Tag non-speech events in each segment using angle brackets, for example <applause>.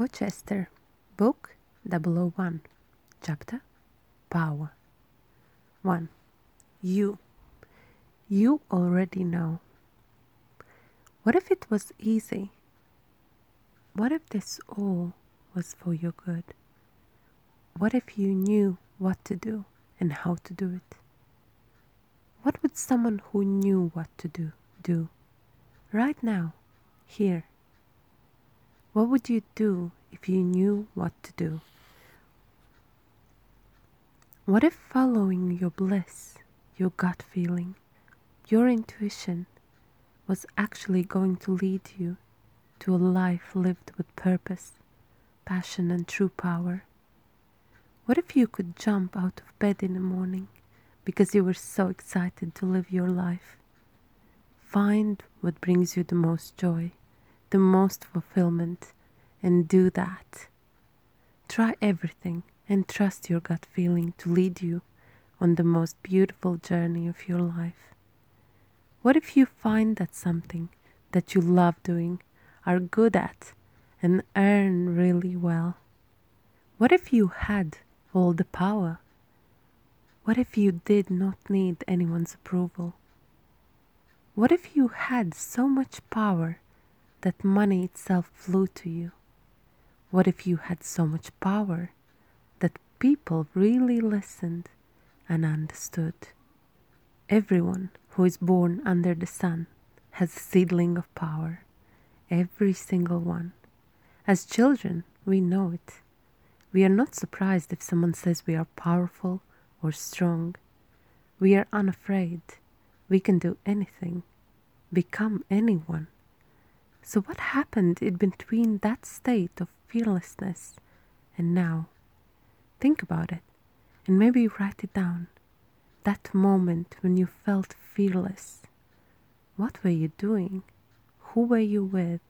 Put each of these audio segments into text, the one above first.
Coach Esther, Book 001, Chapter Power. 1. You. You already know. What if it was easy? What if this all was for your good? What if you knew what to do and how to do it? What would someone who knew what to do do right now, here? What would you do if you knew what to do? What if following your bliss, your gut feeling, your intuition was actually going to lead you to a life lived with purpose, passion, and true power? What if you could jump out of bed in the morning because you were so excited to live your life? Find what brings you the most joy, the most fulfillment, and do that. Try everything and trust your gut feeling to lead you on the most beautiful journey of your life. What if you find that something that you love doing, are good at, and earn really well? What if you had all the power? What if you did not need anyone's approval? What if you had so much power that money itself flew to you? What if you had so much power that people really listened and understood? Everyone who is born under the sun has a seedling of power, every single one. As children, we know it. We are not surprised if someone says we are powerful or strong. We are unafraid. We can do anything, become anyone. So, what happened in between that state of fearlessness and now? Think about it and maybe write it down. That moment when you felt fearless. What were you doing? Who were you with?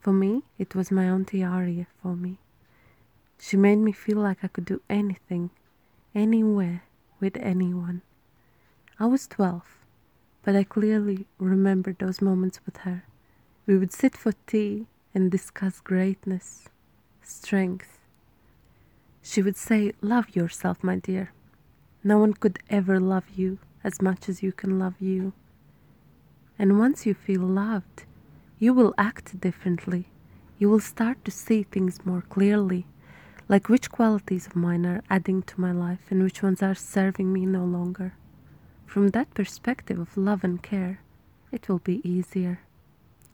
For me, it was my auntie Aria for me. She made me feel like I could do anything, anywhere, with anyone. I was 12, but I clearly remember those moments with her. We would sit for tea and discuss greatness, strength. She would say, Love yourself, my dear. No one could ever love you as much as you can love you. And once you feel loved, you will act differently. You will start to see things more clearly, like which qualities of mine are adding to my life and which ones are serving me no longer. From that perspective of love and care, it will be easier.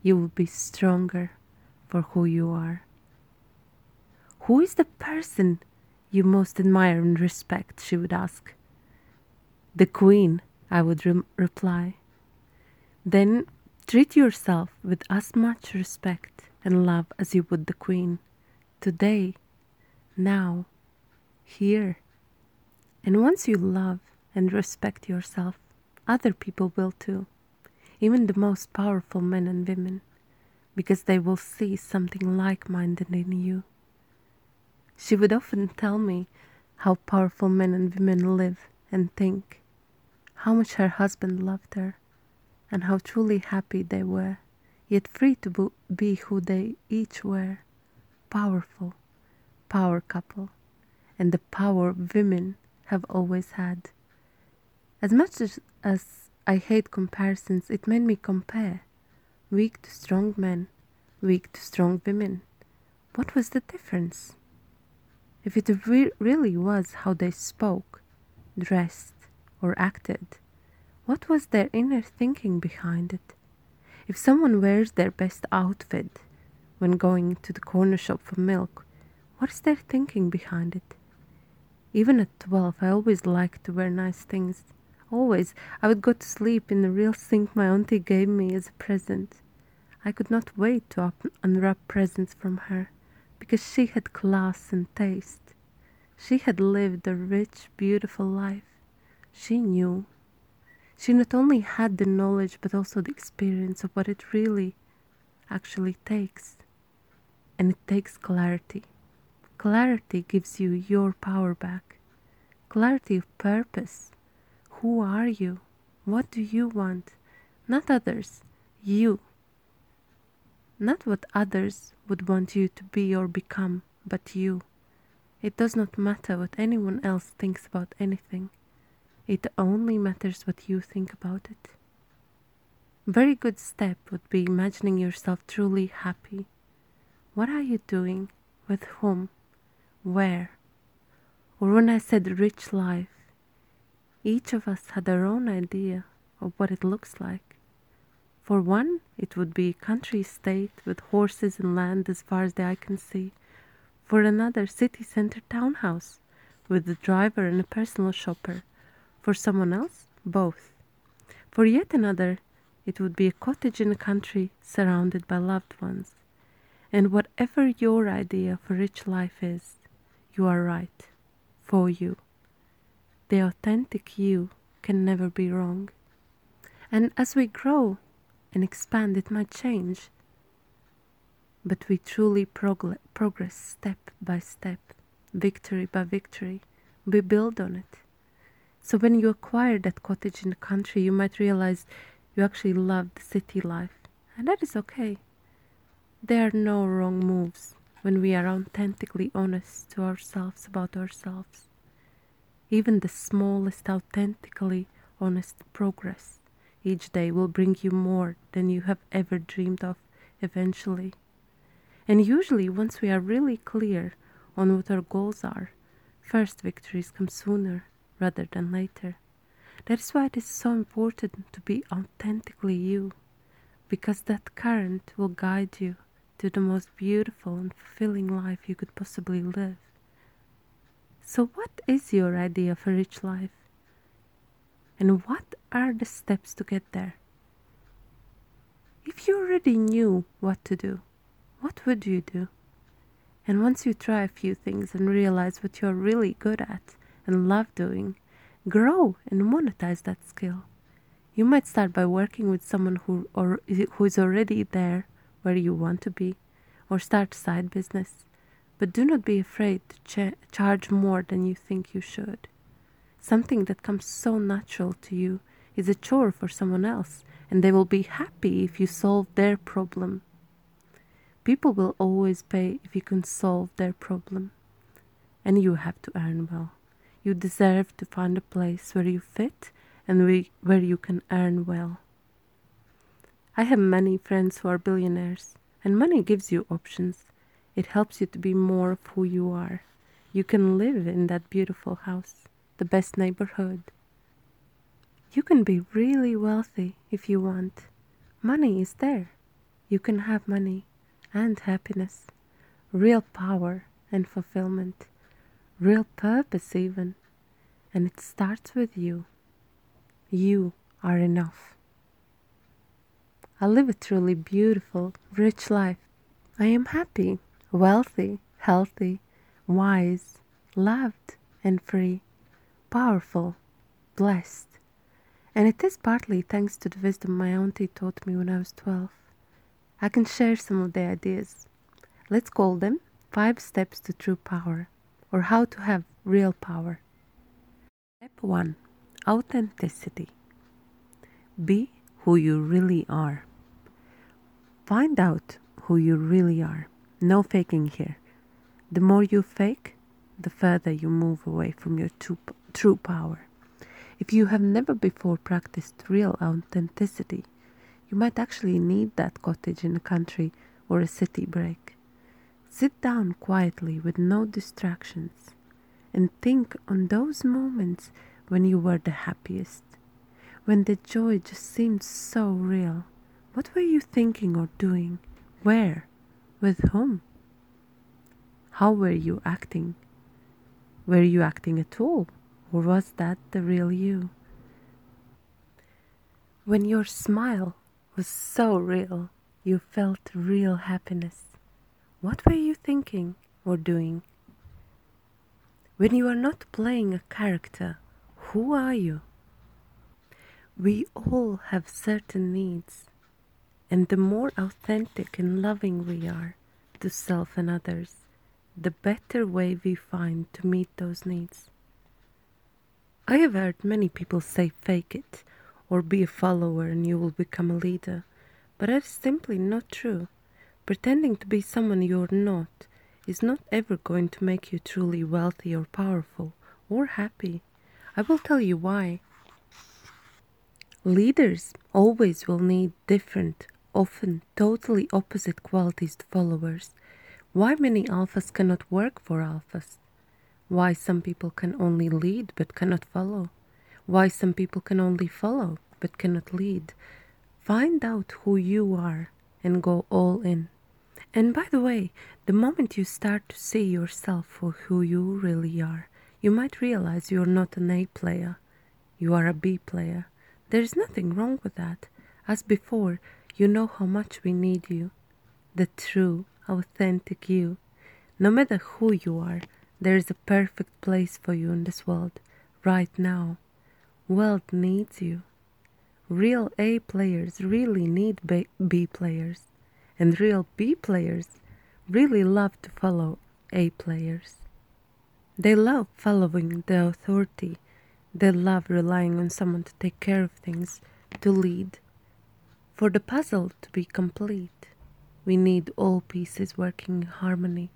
You will be stronger for who you are. Who is the person you most admire and respect? she would ask. The Queen, I would re- reply. Then treat yourself with as much respect and love as you would the Queen. Today, now, here. And once you love and respect yourself, other people will too, even the most powerful men and women, because they will see something like minded in you. She would often tell me how powerful men and women live and think how much her husband loved her, and how truly happy they were, yet free to be who they each were powerful, power couple, and the power women have always had. As much as, as I hate comparisons, it made me compare weak to strong men, weak to strong women. What was the difference? If it re- really was how they spoke, dressed, or acted? What was their inner thinking behind it? If someone wears their best outfit when going to the corner shop for milk, what is their thinking behind it? Even at 12, I always liked to wear nice things. Always, I would go to sleep in the real sink my auntie gave me as a present. I could not wait to unwrap presents from her because she had class and taste. She had lived a rich, beautiful life. She knew. She not only had the knowledge but also the experience of what it really actually takes. And it takes clarity. Clarity gives you your power back. Clarity of purpose. Who are you? What do you want? Not others. You. not what others would want you to be or become, but you. It does not matter what anyone else thinks about anything. It only matters what you think about it. Very good step would be imagining yourself truly happy. What are you doing? With whom? Where? Or when I said rich life, each of us had our own idea of what it looks like. For one, it would be a country estate with horses and land as far as the eye can see. For another, city center townhouse with a driver and a personal shopper. For someone else, both. For yet another, it would be a cottage in the country surrounded by loved ones. And whatever your idea for rich life is, you are right. For you. The authentic you can never be wrong. And as we grow and expand, it might change. But we truly prog- progress step by step, victory by victory. We build on it. So when you acquire that cottage in the country, you might realize you actually love the city life, and that is okay. There are no wrong moves when we are authentically honest to ourselves about ourselves. Even the smallest authentically honest progress each day will bring you more than you have ever dreamed of eventually. And usually, once we are really clear on what our goals are, first victories come sooner rather than later. That is why it is so important to be authentically you, because that current will guide you to the most beautiful and fulfilling life you could possibly live. So, what is your idea for rich life? And what are the steps to get there? If you already knew what to do, what would you do? And once you try a few things and realize what you're really good at and love doing, grow and monetize that skill. You might start by working with someone who or who is already there where you want to be, or start a side business. But do not be afraid to ch- charge more than you think you should. Something that comes so natural to you is a chore for someone else, and they will be happy if you solve their problem. People will always pay if you can solve their problem, and you have to earn well. You deserve to find a place where you fit and where you can earn well. I have many friends who are billionaires, and money gives you options. It helps you to be more of who you are. You can live in that beautiful house, the best neighborhood. You can be really wealthy if you want. Money is there. You can have money and happiness, real power and fulfillment real purpose, even. And it starts with you. You are enough. I live a truly beautiful, rich life. I am happy, wealthy, healthy, wise, loved, and free, powerful, blessed. And it is partly thanks to the wisdom my auntie taught me when I was 12. I can share some of the ideas. Let's call them Five Steps to True Power or how to have real power. Step 1 Authenticity. Be who you really are. Find out who you really are. No faking here. The more you fake, the further you move away from your true, true power. If you have never before practiced real authenticity, you might actually need that cottage in the country or a city break. Sit down quietly with no distractions and think on those moments when you were the happiest, when the joy just seemed so real. What were you thinking or doing? Where? With whom? How were you acting? Were you acting at all? Or was that the real you? When your smile was so real, you felt real happiness. What were you thinking or doing? When you are not playing a character, who are you? We all have certain needs, and the more authentic and loving we are to self and others, the better way we find to meet those needs. I have heard many people say fake it or be a follower and you will become a leader, but that is simply not true. Pretending to be someone you're not is not ever going to make you truly wealthy or powerful or happy. I will tell you why. Leaders always will need different, often totally opposite qualities to followers. Why many alphas cannot work for alphas? Why some people can only lead but cannot follow? Why some people can only follow but cannot lead? Find out who you are and go all in. And by the way, the moment you start to see yourself for who you really are, you might realize you're not an A player, you are a B player. There is nothing wrong with that. As before, you know how much we need you. The true, authentic you. No matter who you are, there is a perfect place for you in this world, right now. World needs you. Real A players really need B players, and real B players really love to follow A players. They love following the authority they love relying on someone to take care of things, to lead. For the puzzle to be complete, we need all pieces working in harmony.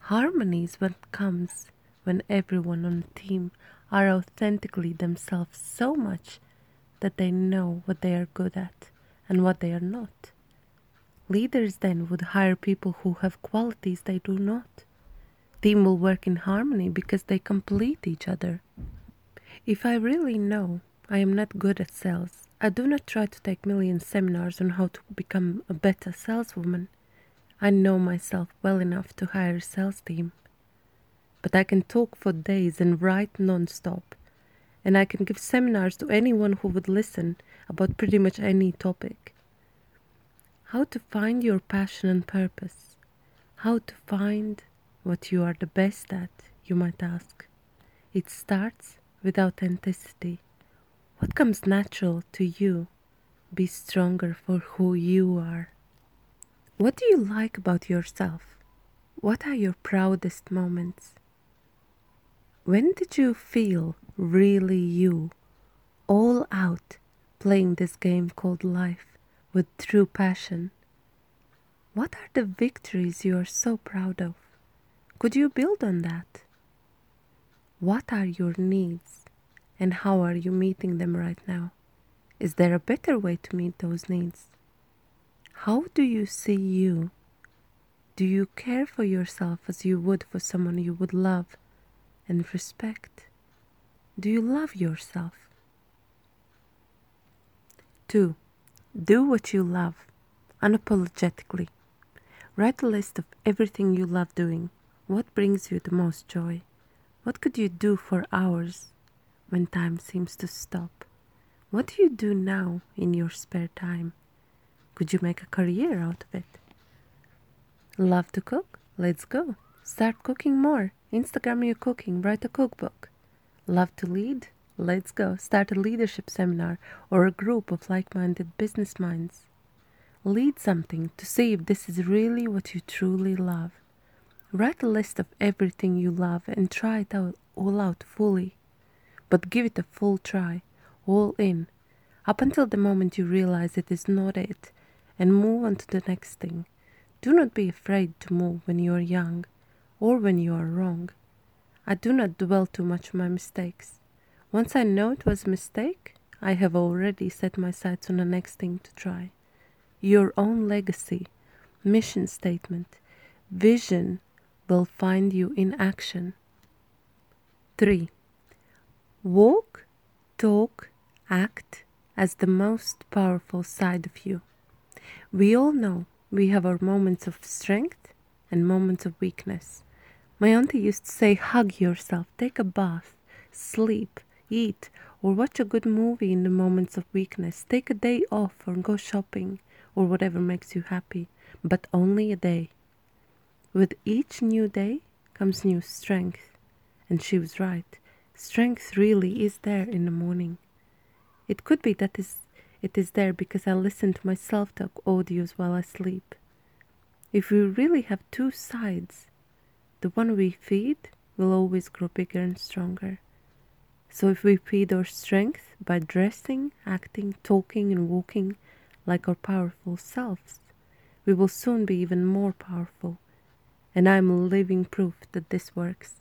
Harmony is what comes when everyone on the team are authentically themselves so much that they know what they are good at and what they are not. Leaders then would hire people who have qualities they do not. Team will work in harmony because they complete each other. If I really know I am not good at sales, I do not try to take million seminars on how to become a better saleswoman. I know myself well enough to hire a sales team. But I can talk for days and write non-stop, and I can give seminars to anyone who would listen about pretty much any topic. How to find your passion and purpose. How to find what you are the best at, you might ask. It starts with authenticity. What comes natural to you? Be stronger for who you are. What do you like about yourself? What are your proudest moments? When did you feel really you, all out, playing this game called life with true passion? What are the victories you are so proud of? Could you build on that? What are your needs and how are you meeting them right now? Is there a better way to meet those needs? How do you see you? Do you care for yourself as you would for someone you would love and respect? Do you love yourself? 2. Do what you love unapologetically. Write a list of everything you love doing. What brings you the most joy? What could you do for hours when time seems to stop? What do you do now in your spare time? Could you make a career out of it? Love to cook? Let's go. Start cooking more. Instagram your cooking. Write a cookbook. Love to lead? Let's go. Start a leadership seminar or a group of like minded business minds. Lead something to see if this is really what you truly love. Write a list of everything you love and try it all out fully. But give it a full try, all in, up until the moment you realize it is not it, and move on to the next thing. Do not be afraid to move when you are young or when you are wrong. I do not dwell too much on my mistakes. Once I know it was a mistake, I have already set my sights on the next thing to try. Your own legacy, mission statement, vision will find you in action. 3. Walk, talk, act as the most powerful side of you. We all know we have our moments of strength and moments of weakness. My auntie used to say, hug yourself, take a bath, sleep, eat, or watch a good movie in the moments of weakness. Take a day off or go shopping or whatever makes you happy, but only a day. With each new day comes new strength. And she was right. Strength really is there in the morning. It could be that is, it is there because I listen to my self talk audios while I sleep. If we really have two sides, the one we feed will always grow bigger and stronger. So if we feed our strength by dressing, acting, talking, and walking like our powerful selves, we will soon be even more powerful. And I am living proof that this works.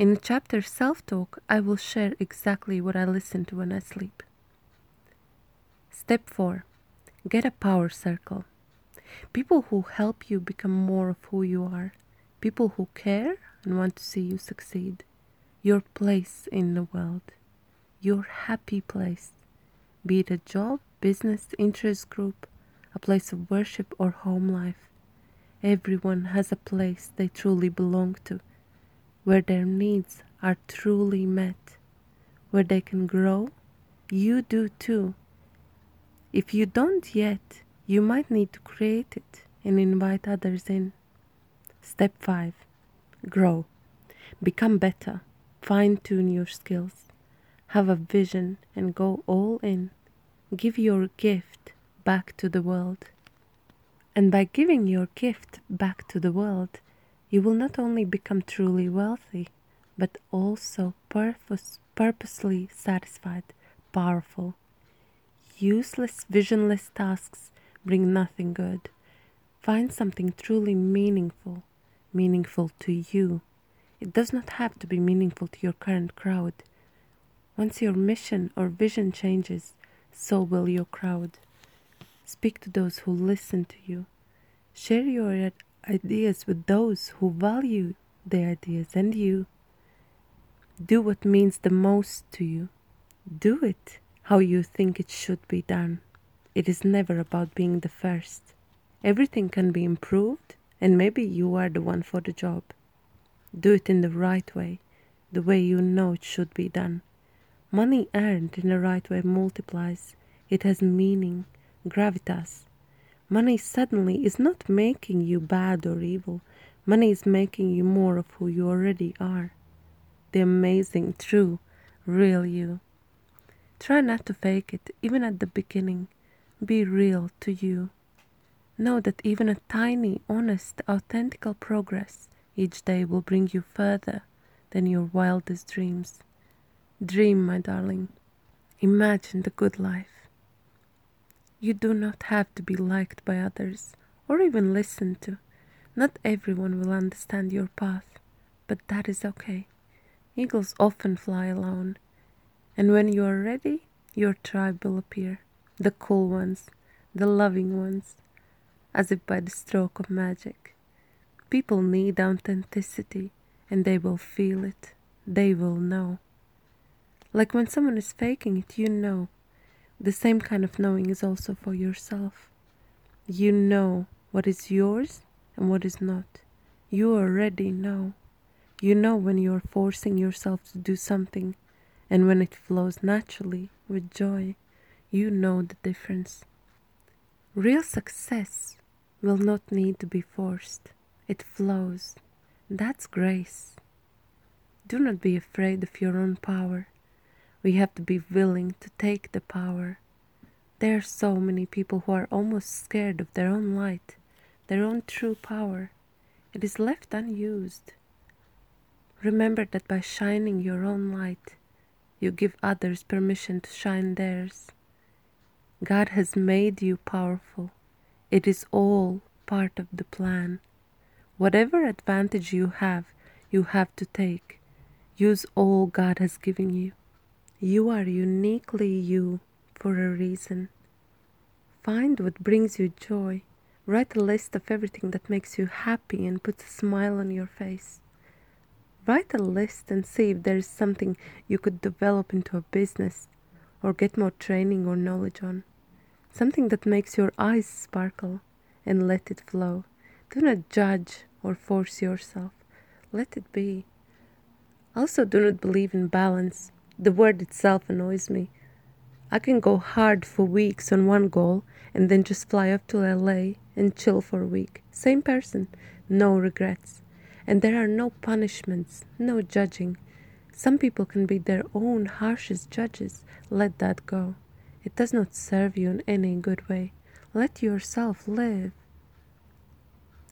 In the chapter Self Talk, I will share exactly what I listen to when I sleep. Step 4 Get a power circle. People who help you become more of who you are. People who care and want to see you succeed. Your place in the world. Your happy place. Be it a job, business, interest group, a place of worship, or home life. Everyone has a place they truly belong to, where their needs are truly met, where they can grow. You do too. If you don't yet, you might need to create it and invite others in. Step 5 Grow. Become better. Fine tune your skills. Have a vision and go all in. Give your gift back to the world. And by giving your gift back to the world, you will not only become truly wealthy, but also purpose, purposely satisfied, powerful. Useless, visionless tasks bring nothing good. Find something truly meaningful, meaningful to you. It does not have to be meaningful to your current crowd. Once your mission or vision changes, so will your crowd. Speak to those who listen to you. Share your ideas with those who value the ideas and you. Do what means the most to you. Do it how you think it should be done. It is never about being the first. Everything can be improved, and maybe you are the one for the job. Do it in the right way, the way you know it should be done. Money earned in the right way multiplies. It has meaning, gravitas. Money suddenly is not making you bad or evil. Money is making you more of who you already are. The amazing, true, real you. Try not to fake it, even at the beginning. Be real to you. Know that even a tiny, honest, authentical progress each day will bring you further than your wildest dreams. Dream, my darling. Imagine the good life. You do not have to be liked by others or even listened to. Not everyone will understand your path, but that is okay. Eagles often fly alone, and when you are ready, your tribe will appear the cool ones, the loving ones, as if by the stroke of magic. People need authenticity, and they will feel it, they will know. Like when someone is faking it, you know. The same kind of knowing is also for yourself. You know what is yours and what is not. You already know. You know when you are forcing yourself to do something and when it flows naturally with joy you know the difference. Real success will not need to be forced, it flows. That's grace. Do not be afraid of your own power. We have to be willing to take the power. There are so many people who are almost scared of their own light, their own true power. It is left unused. Remember that by shining your own light, you give others permission to shine theirs. God has made you powerful. It is all part of the plan. Whatever advantage you have, you have to take. Use all God has given you. You are uniquely you for a reason. Find what brings you joy. Write a list of everything that makes you happy and puts a smile on your face. Write a list and see if there is something you could develop into a business or get more training or knowledge on something that makes your eyes sparkle, and let it flow. Do not judge or force yourself. Let it be. Also, do not believe in balance. The word itself annoys me. I can go hard for weeks on one goal and then just fly up to LA and chill for a week. Same person, no regrets. And there are no punishments, no judging. Some people can be their own harshest judges. Let that go. It does not serve you in any good way. Let yourself live.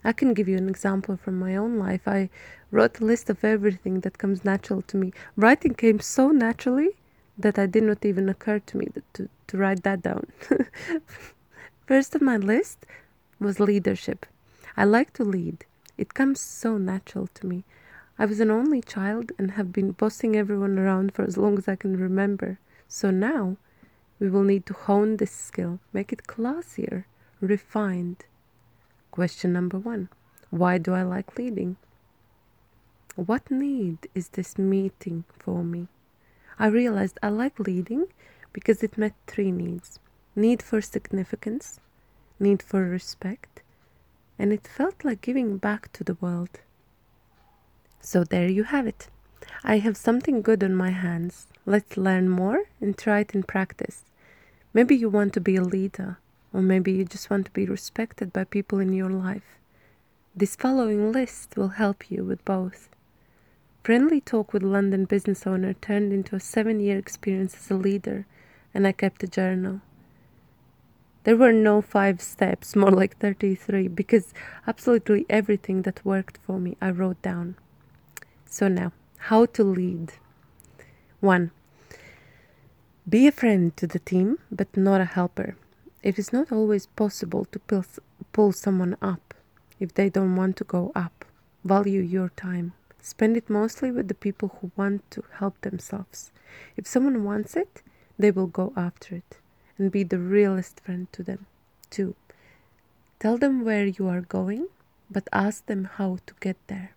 I can give you an example from my own life. I wrote a list of everything that comes natural to me. Writing came so naturally that it did not even occur to me to, to write that down. <laughs> First on my list was leadership. I like to lead. It comes so natural to me. I was an only child and have been bossing everyone around for as long as I can remember. So now we will need to hone this skill, make it classier, refined. Question number one Why do I like leading? What need is this meeting for me? I realized I like leading because it met three needs need for significance, need for respect, and it felt like giving back to the world. So there you have it. I have something good on my hands. Let's learn more and try it in practice. Maybe you want to be a leader, or maybe you just want to be respected by people in your life. This following list will help you with both. Friendly talk with London business owner turned into a seven year experience as a leader, and I kept a journal. There were no five steps, more like 33, because absolutely everything that worked for me I wrote down. So now, how to lead. 1. Be a friend to the team, but not a helper. It is not always possible to pull, pull someone up if they don't want to go up. Value your time. Spend it mostly with the people who want to help themselves. If someone wants it, they will go after it and be the realest friend to them. 2. Tell them where you are going, but ask them how to get there.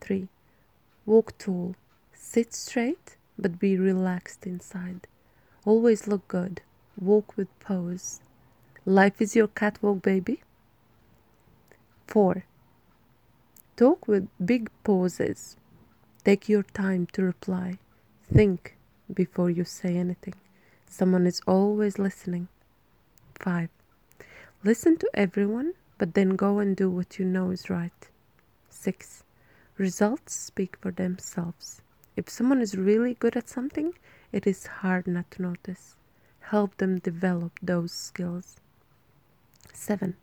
3. Walk tall, sit straight, but be relaxed inside. Always look good, walk with pose. Life is your catwalk, baby. 4. Talk with big pauses. Take your time to reply. Think before you say anything. Someone is always listening. 5. Listen to everyone, but then go and do what you know is right. 6. Results speak for themselves. If someone is really good at something, it is hard not to notice. Help them develop those skills. 7.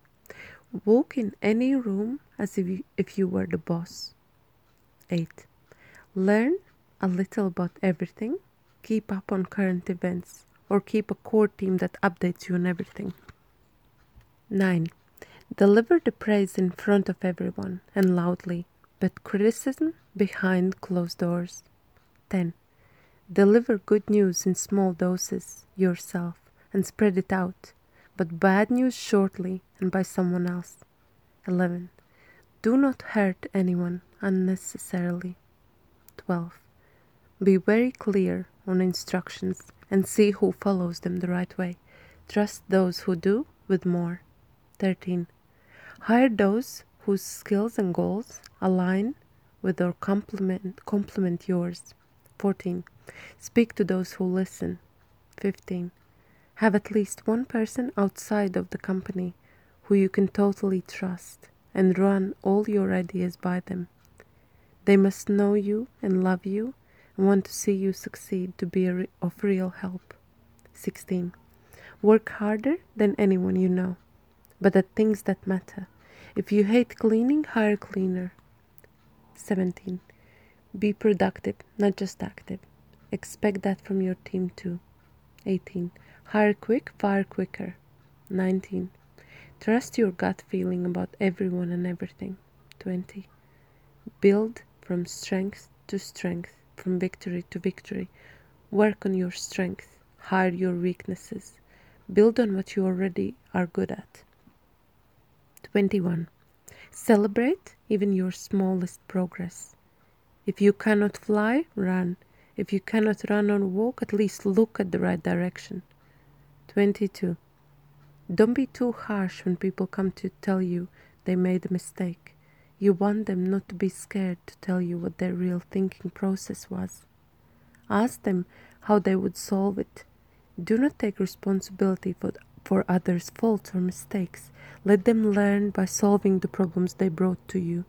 Walk in any room as if you, if you were the boss. 8. Learn a little about everything. Keep up on current events or keep a core team that updates you on everything. 9. Deliver the praise in front of everyone and loudly, but criticism behind closed doors. 10. Deliver good news in small doses yourself and spread it out, but bad news shortly and by someone else. 11. Do not hurt anyone unnecessarily. 12. Be very clear on instructions and see who follows them the right way. Trust those who do with more. 13. Hire those whose skills and goals align with or complement, complement yours. 14. Speak to those who listen. 15. Have at least one person outside of the company who you can totally trust and run all your ideas by them. They must know you and love you and want to see you succeed to be of real help. 16. Work harder than anyone you know, but at things that matter. If you hate cleaning, hire a cleaner. 17. Be productive, not just active. Expect that from your team too. 18. Hire quick, fire quicker. 19. Trust your gut feeling about everyone and everything. 20. Build from strength to strength from victory to victory. Work on your strength, hide your weaknesses, build on what you already are good at. 21. Celebrate even your smallest progress. If you cannot fly, run. If you cannot run or walk, at least look at the right direction. 22. Don't be too harsh when people come to tell you they made a mistake. You want them not to be scared to tell you what their real thinking process was. Ask them how they would solve it. Do not take responsibility for, for others' faults or mistakes. Let them learn by solving the problems they brought to you.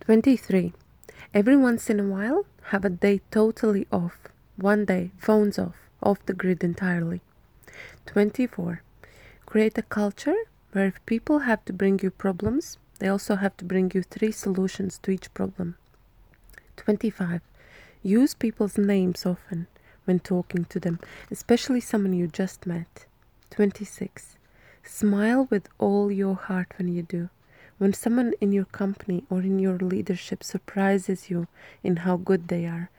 23. Every once in a while, have a day totally off. One day, phones off, off the grid entirely. 24. Create a culture where if people have to bring you problems, they also have to bring you three solutions to each problem. 25. Use people's names often when talking to them, especially someone you just met. 26. Smile with all your heart when you do. When someone in your company or in your leadership surprises you in how good they are,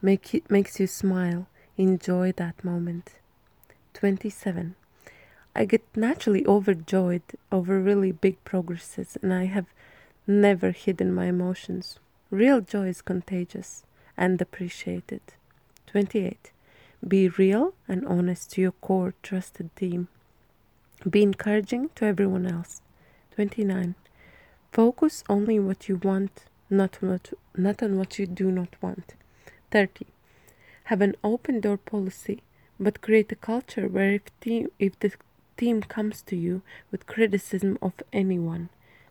make it, makes you smile, enjoy that moment. 27. I get naturally overjoyed over really big progresses, and I have never hidden my emotions. Real joy is contagious and appreciated. 28. Be real and honest to your core trusted team. Be encouraging to everyone else. 29. Focus only on what you want, not, what, not on what you do not want. 30. Have an open door policy, but create a culture where if, team, if the team comes to you with criticism of anyone,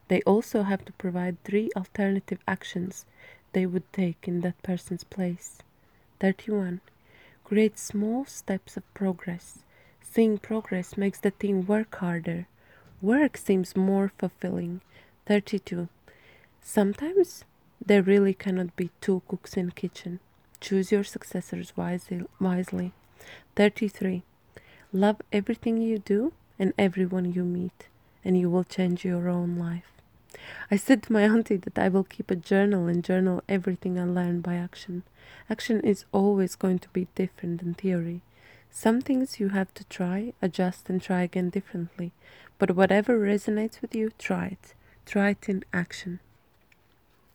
they also have to provide three alternative actions they would take in that person's place. 31. Create small steps of progress. Seeing progress makes the team work harder. Work seems more fulfilling. 32. Sometimes there really cannot be two cooks in kitchen. Choose your successors wisely. 33. Love everything you do and everyone you meet, and you will change your own life. I said to my <laughs> auntie that I will keep a journal and journal everything I learn by action. Action is always going to be different than theory. Some things you have to try, adjust, and try again differently. But whatever resonates with you, try it. Try it in action.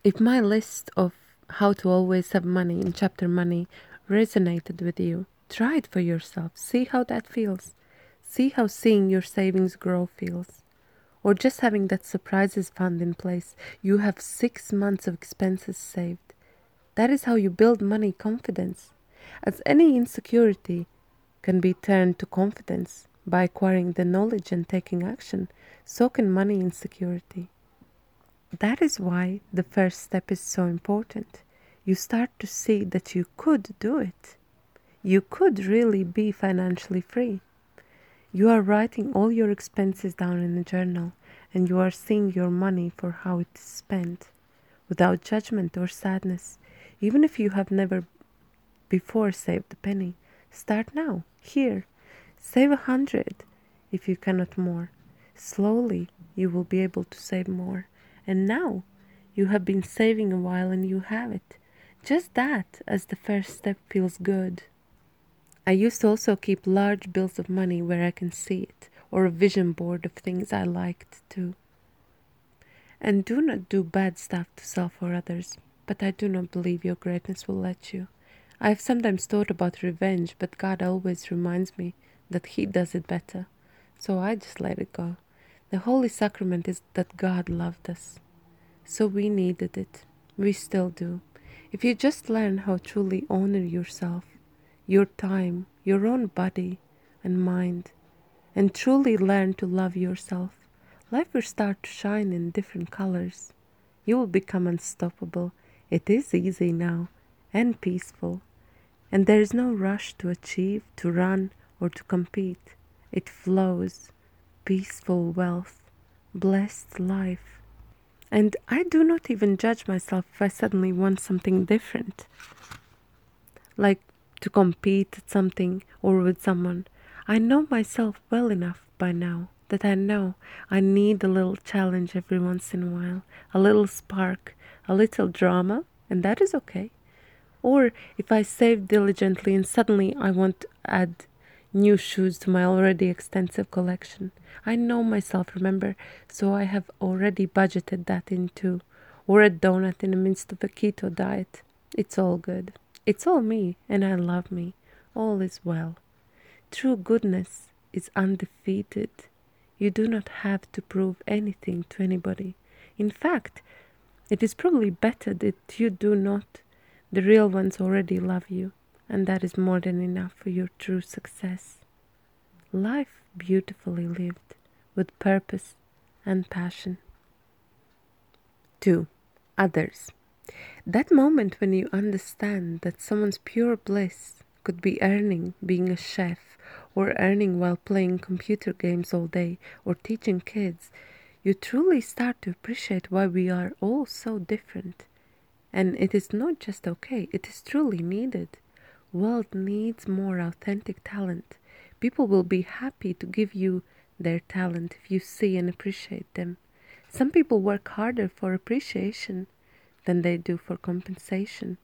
If my list of how to always have money in chapter money resonated with you, try it for yourself. See how that feels. See how seeing your savings grow feels. Or just having that surprises fund in place. You have six months of expenses saved. That is how you build money confidence. As any insecurity can be turned to confidence by acquiring the knowledge and taking action, so can money insecurity. That is why the first step is so important. You start to see that you could do it. You could really be financially free. You are writing all your expenses down in a journal and you are seeing your money for how it is spent without judgment or sadness. Even if you have never before saved a penny, start now, here. Save a hundred if you cannot more. Slowly you will be able to save more. And now you have been saving a while and you have it. Just that, as the first step, feels good. I used to also keep large bills of money where I can see it, or a vision board of things I liked too. And do not do bad stuff to self or others, but I do not believe your greatness will let you. I have sometimes thought about revenge, but God always reminds me that He does it better, so I just let it go. The Holy Sacrament is that God loved us, so we needed it. We still do. If you just learn how truly honor yourself, your time, your own body and mind, and truly learn to love yourself, life will start to shine in different colors. You will become unstoppable. It is easy now and peaceful, and there is no rush to achieve, to run, or to compete. It flows, peaceful wealth, blessed life. And I do not even judge myself if I suddenly want something different. Like to compete at something or with someone. I know myself well enough by now that I know I need a little challenge every once in a while, a little spark, a little drama, and that is okay. Or if I save diligently and suddenly I want to add new shoes to my already extensive collection. I know myself, remember, so I have already budgeted that in too. Or a donut in the midst of a keto diet. It's all good. It's all me, and I love me. All is well. True goodness is undefeated. You do not have to prove anything to anybody. In fact, it is probably better that you do not. The real ones already love you, and that is more than enough for your true success. Life beautifully lived, with purpose and passion. 2. Others. That moment when you understand that someone's pure bliss could be earning being a chef, or earning while playing computer games all day, or teaching kids, you truly start to appreciate why we are all so different. And it is not just okay, it is truly needed. World needs more authentic talent. People will be happy to give you their talent if you see and appreciate them. Some people work harder for appreciation than they do for compensation.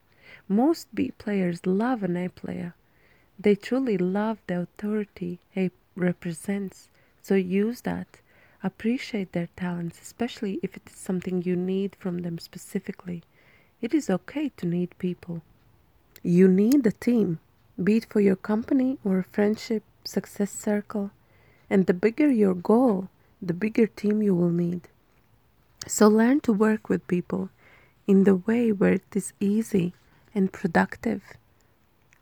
Most B players love an A player. They truly love the authority A represents, so use that. Appreciate their talents, especially if it is something you need from them specifically. It is okay to need people. You need a team, be it for your company or a friendship, success circle. And the bigger your goal, the bigger team you will need. So learn to work with people in the way where it is easy and productive.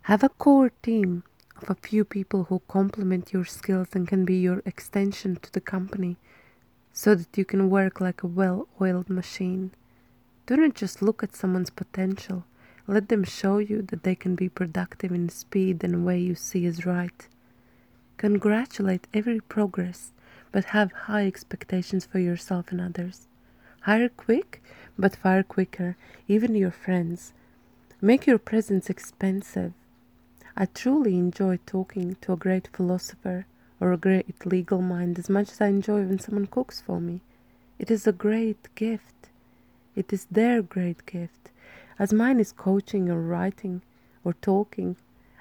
Have a core team of a few people who complement your skills and can be your extension to the company so that you can work like a well oiled machine. Do not just look at someone's potential, let them show you that they can be productive in speed and way you see is right. Congratulate every progress, but have high expectations for yourself and others. Hire quick, but far quicker, even your friends. Make your presence expensive. I truly enjoy talking to a great philosopher or a great legal mind as much as I enjoy when someone cooks for me. It is a great gift. It is their great gift. As mine is coaching or writing or talking,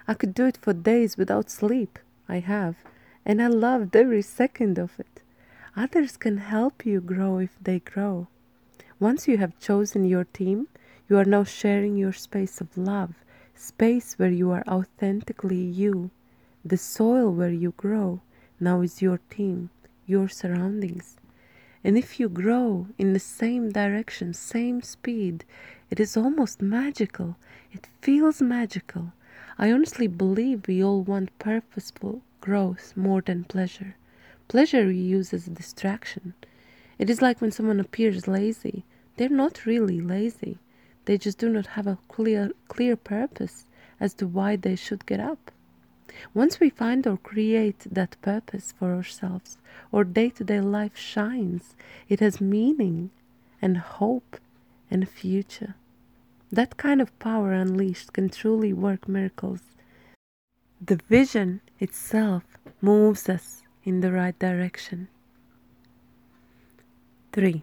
I could do it for days without sleep. I have, and I loved every second of it. Others can help you grow if they grow. Once you have chosen your team, you are now sharing your space of love, space where you are authentically you. The soil where you grow now is your team, your surroundings. And if you grow in the same direction, same speed, it is almost magical. It feels magical. I honestly believe we all want purposeful growth more than pleasure. Pleasure we use as a distraction. It is like when someone appears lazy. They're not really lazy. They just do not have a clear clear purpose as to why they should get up. Once we find or create that purpose for ourselves, our day to day life shines. It has meaning and hope and future. That kind of power unleashed can truly work miracles. The vision itself moves us in the right direction. 3.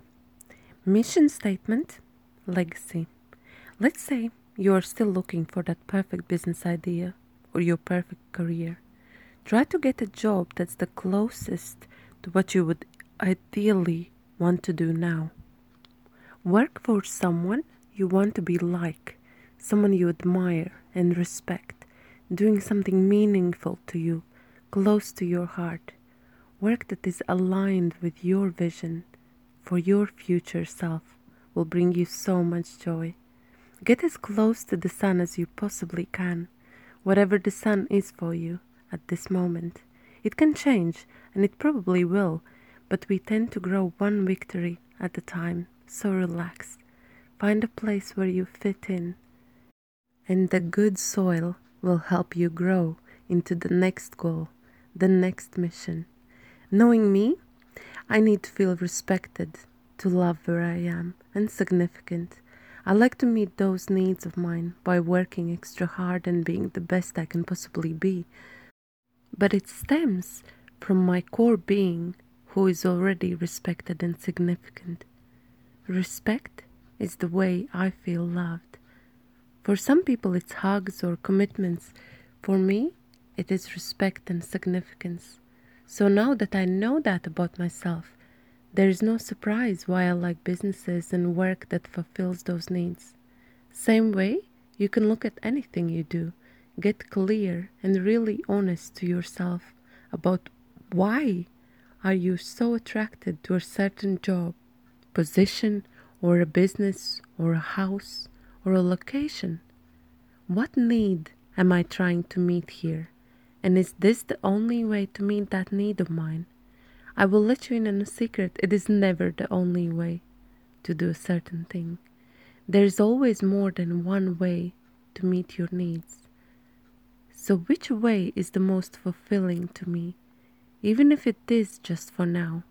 Mission statement Legacy. Let's say you are still looking for that perfect business idea or your perfect career. Try to get a job that's the closest to what you would ideally want to do now. Work for someone you want to be like, someone you admire and respect, doing something meaningful to you, close to your heart, work that is aligned with your vision for your future self will bring you so much joy. Get as close to the sun as you possibly can, whatever the sun is for you at this moment. It can change, and it probably will, but we tend to grow one victory at a time, so relax. Find a place where you fit in, and the good soil will help you grow into the next goal, the next mission. Knowing me, I need to feel respected, to love where I am, and significant. I like to meet those needs of mine by working extra hard and being the best I can possibly be. But it stems from my core being, who is already respected and significant. Respect is the way I feel loved. For some people, it's hugs or commitments. For me, it is respect and significance. So now that I know that about myself, there is no surprise why I like businesses and work that fulfills those needs. Same way, you can look at anything you do, get clear and really honest to yourself about why are you so attracted to a certain job, position, or a business or a house or a location? What need am I trying to meet here? And is this the only way to meet that need of mine? I will let you in on a secret. It is never the only way to do a certain thing. There is always more than one way to meet your needs. So, which way is the most fulfilling to me, even if it is just for now?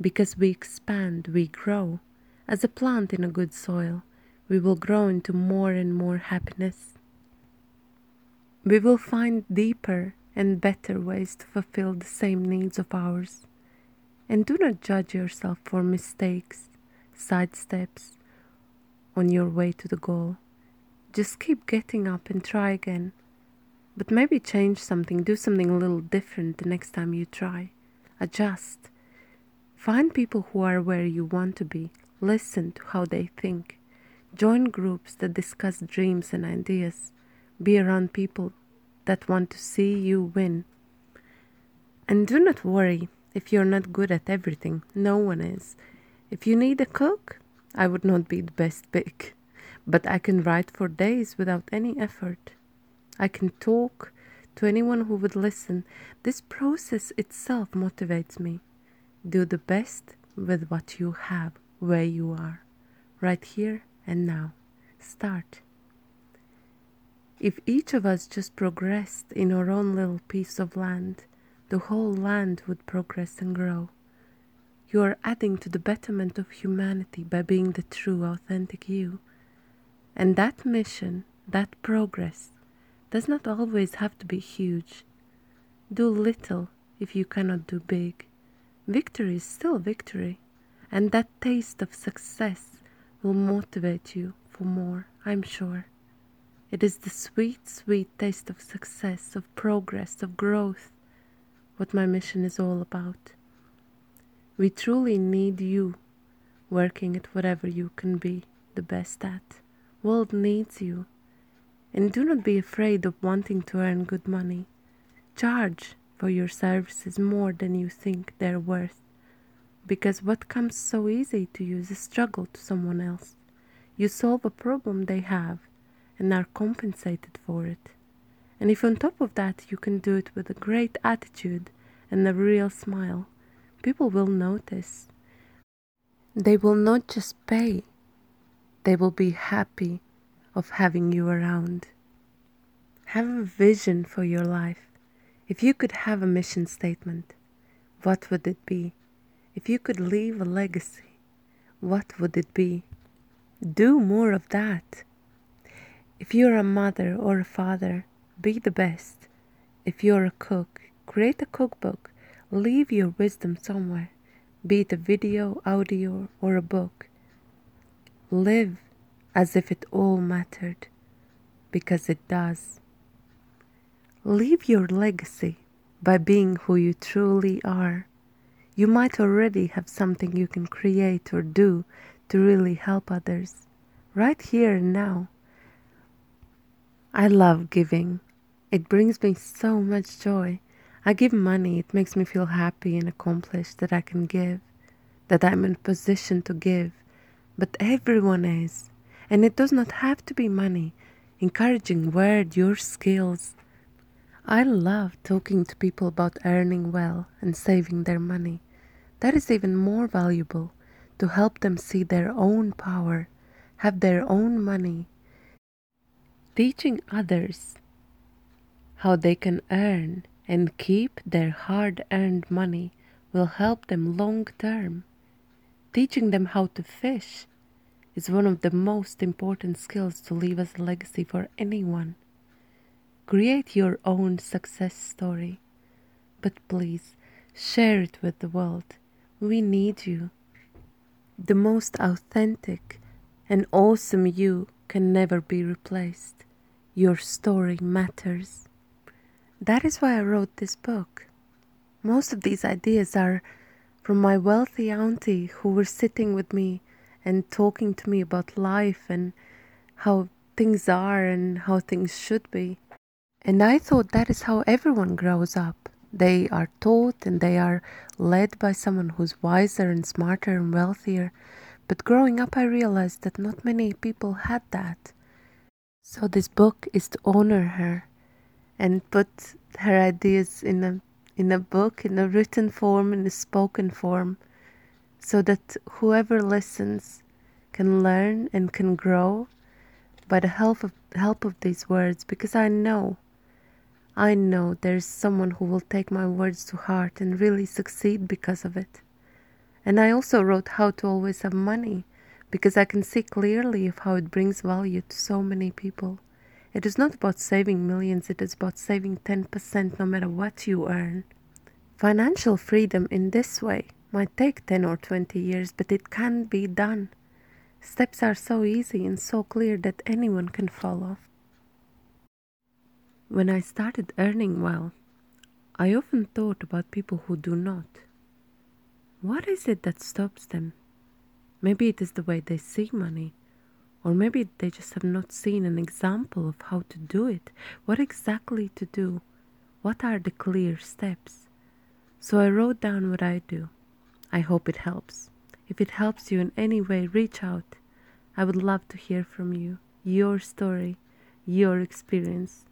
Because we expand, we grow, as a plant in a good soil, we will grow into more and more happiness. We will find deeper and better ways to fulfill the same needs of ours. And do not judge yourself for mistakes, sidesteps on your way to the goal. Just keep getting up and try again. But maybe change something, do something a little different the next time you try. Adjust. Find people who are where you want to be. Listen to how they think. Join groups that discuss dreams and ideas. Be around people that want to see you win. And do not worry if you're not good at everything. No one is. If you need a cook, I would not be the best pick. But I can write for days without any effort. I can talk to anyone who would listen. This process itself motivates me. Do the best with what you have, where you are, right here and now. Start. If each of us just progressed in our own little piece of land, the whole land would progress and grow. You are adding to the betterment of humanity by being the true, authentic you. And that mission, that progress, does not always have to be huge. Do little if you cannot do big. Victory is still victory, and that taste of success will motivate you for more, I'm sure. It is the sweet, sweet taste of success, of progress, of growth, what my mission is all about. We truly need you working at whatever you can be the best at. World needs you. And do not be afraid of wanting to earn good money. Charge for your services more than you think they're worth. Because what comes so easy to you is a struggle to someone else. You solve a problem they have and are compensated for it. And if on top of that you can do it with a great attitude and a real smile, people will notice. They will not just pay, they will be happy of having you around. Have a vision for your life. If you could have a mission statement, what would it be? If you could leave a legacy, what would it be? Do more of that. If you're a mother or a father, be the best. If you're a cook, create a cookbook. Leave your wisdom somewhere, be it a video, audio, or a book. Live as if it all mattered, because it does. Leave your legacy by being who you truly are. You might already have something you can create or do to really help others, right here and now. I love giving. It brings me so much joy. I give money, it makes me feel happy and accomplished that I can give, that I'm in a position to give. But everyone is. And it does not have to be money. Encouraging word, your skills. I love talking to people about earning well and saving their money. That is even more valuable to help them see their own power, have their own money. Teaching others how they can earn and keep their hard earned money will help them long term. Teaching them how to fish is one of the most important skills to leave as a legacy for anyone. Create your own success story, but please share it with the world. We need you. The most authentic and awesome you can never be replaced. Your story matters. That is why I wrote this book. Most of these ideas are from my wealthy auntie who were sitting with me and talking to me about life and how things are and how things should be. And I thought that is how everyone grows up. They are taught and they are led by someone who's wiser and smarter and wealthier. But growing up, I realized that not many people had that. So, this book is to honor her and put her ideas in a, in a book, in a written form, in a spoken form so that whoever listens can learn and can grow by the help of help of these words because I know I know there's someone who will take my words to heart and really succeed because of it. And I also wrote how to always have money because I can see clearly of how it brings value to so many people. It is not about saving millions, it is about saving 10% no matter what you earn. Financial freedom in this way might take 10 or 20 years, but it can be done. Steps are so easy and so clear that anyone can follow. When I started earning well, I often thought about people who do not. What is it that stops them? Maybe it is the way they see money, or maybe they just have not seen an example of how to do it. What exactly to do? What are the clear steps? So I wrote down what I do. I hope it helps. If it helps you in any way, reach out. I would love to hear from you, your story, your experience.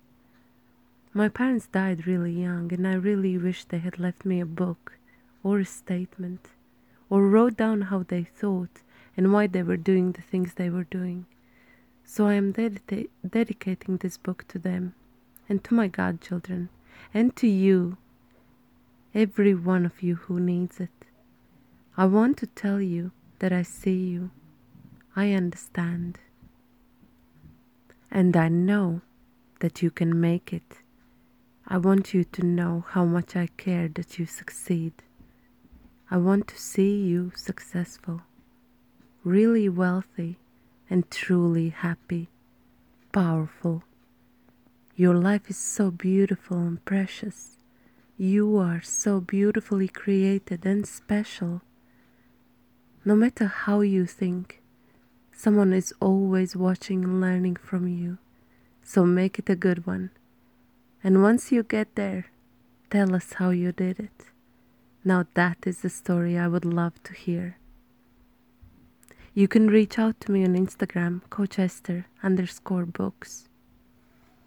My parents died really young, and I really wish they had left me a book or a statement or wrote down how they thought and why they were doing the things they were doing. So I am ded- dedicating this book to them and to my godchildren and to you, every one of you who needs it. I want to tell you that I see you, I understand, and I know that you can make it. I want you to know how much I care that you succeed. I want to see you successful, really wealthy, and truly happy, powerful. Your life is so beautiful and precious. You are so beautifully created and special. No matter how you think, someone is always watching and learning from you. So make it a good one. And once you get there, tell us how you did it. Now that is the story I would love to hear. You can reach out to me on Instagram, Coach Esther underscore books.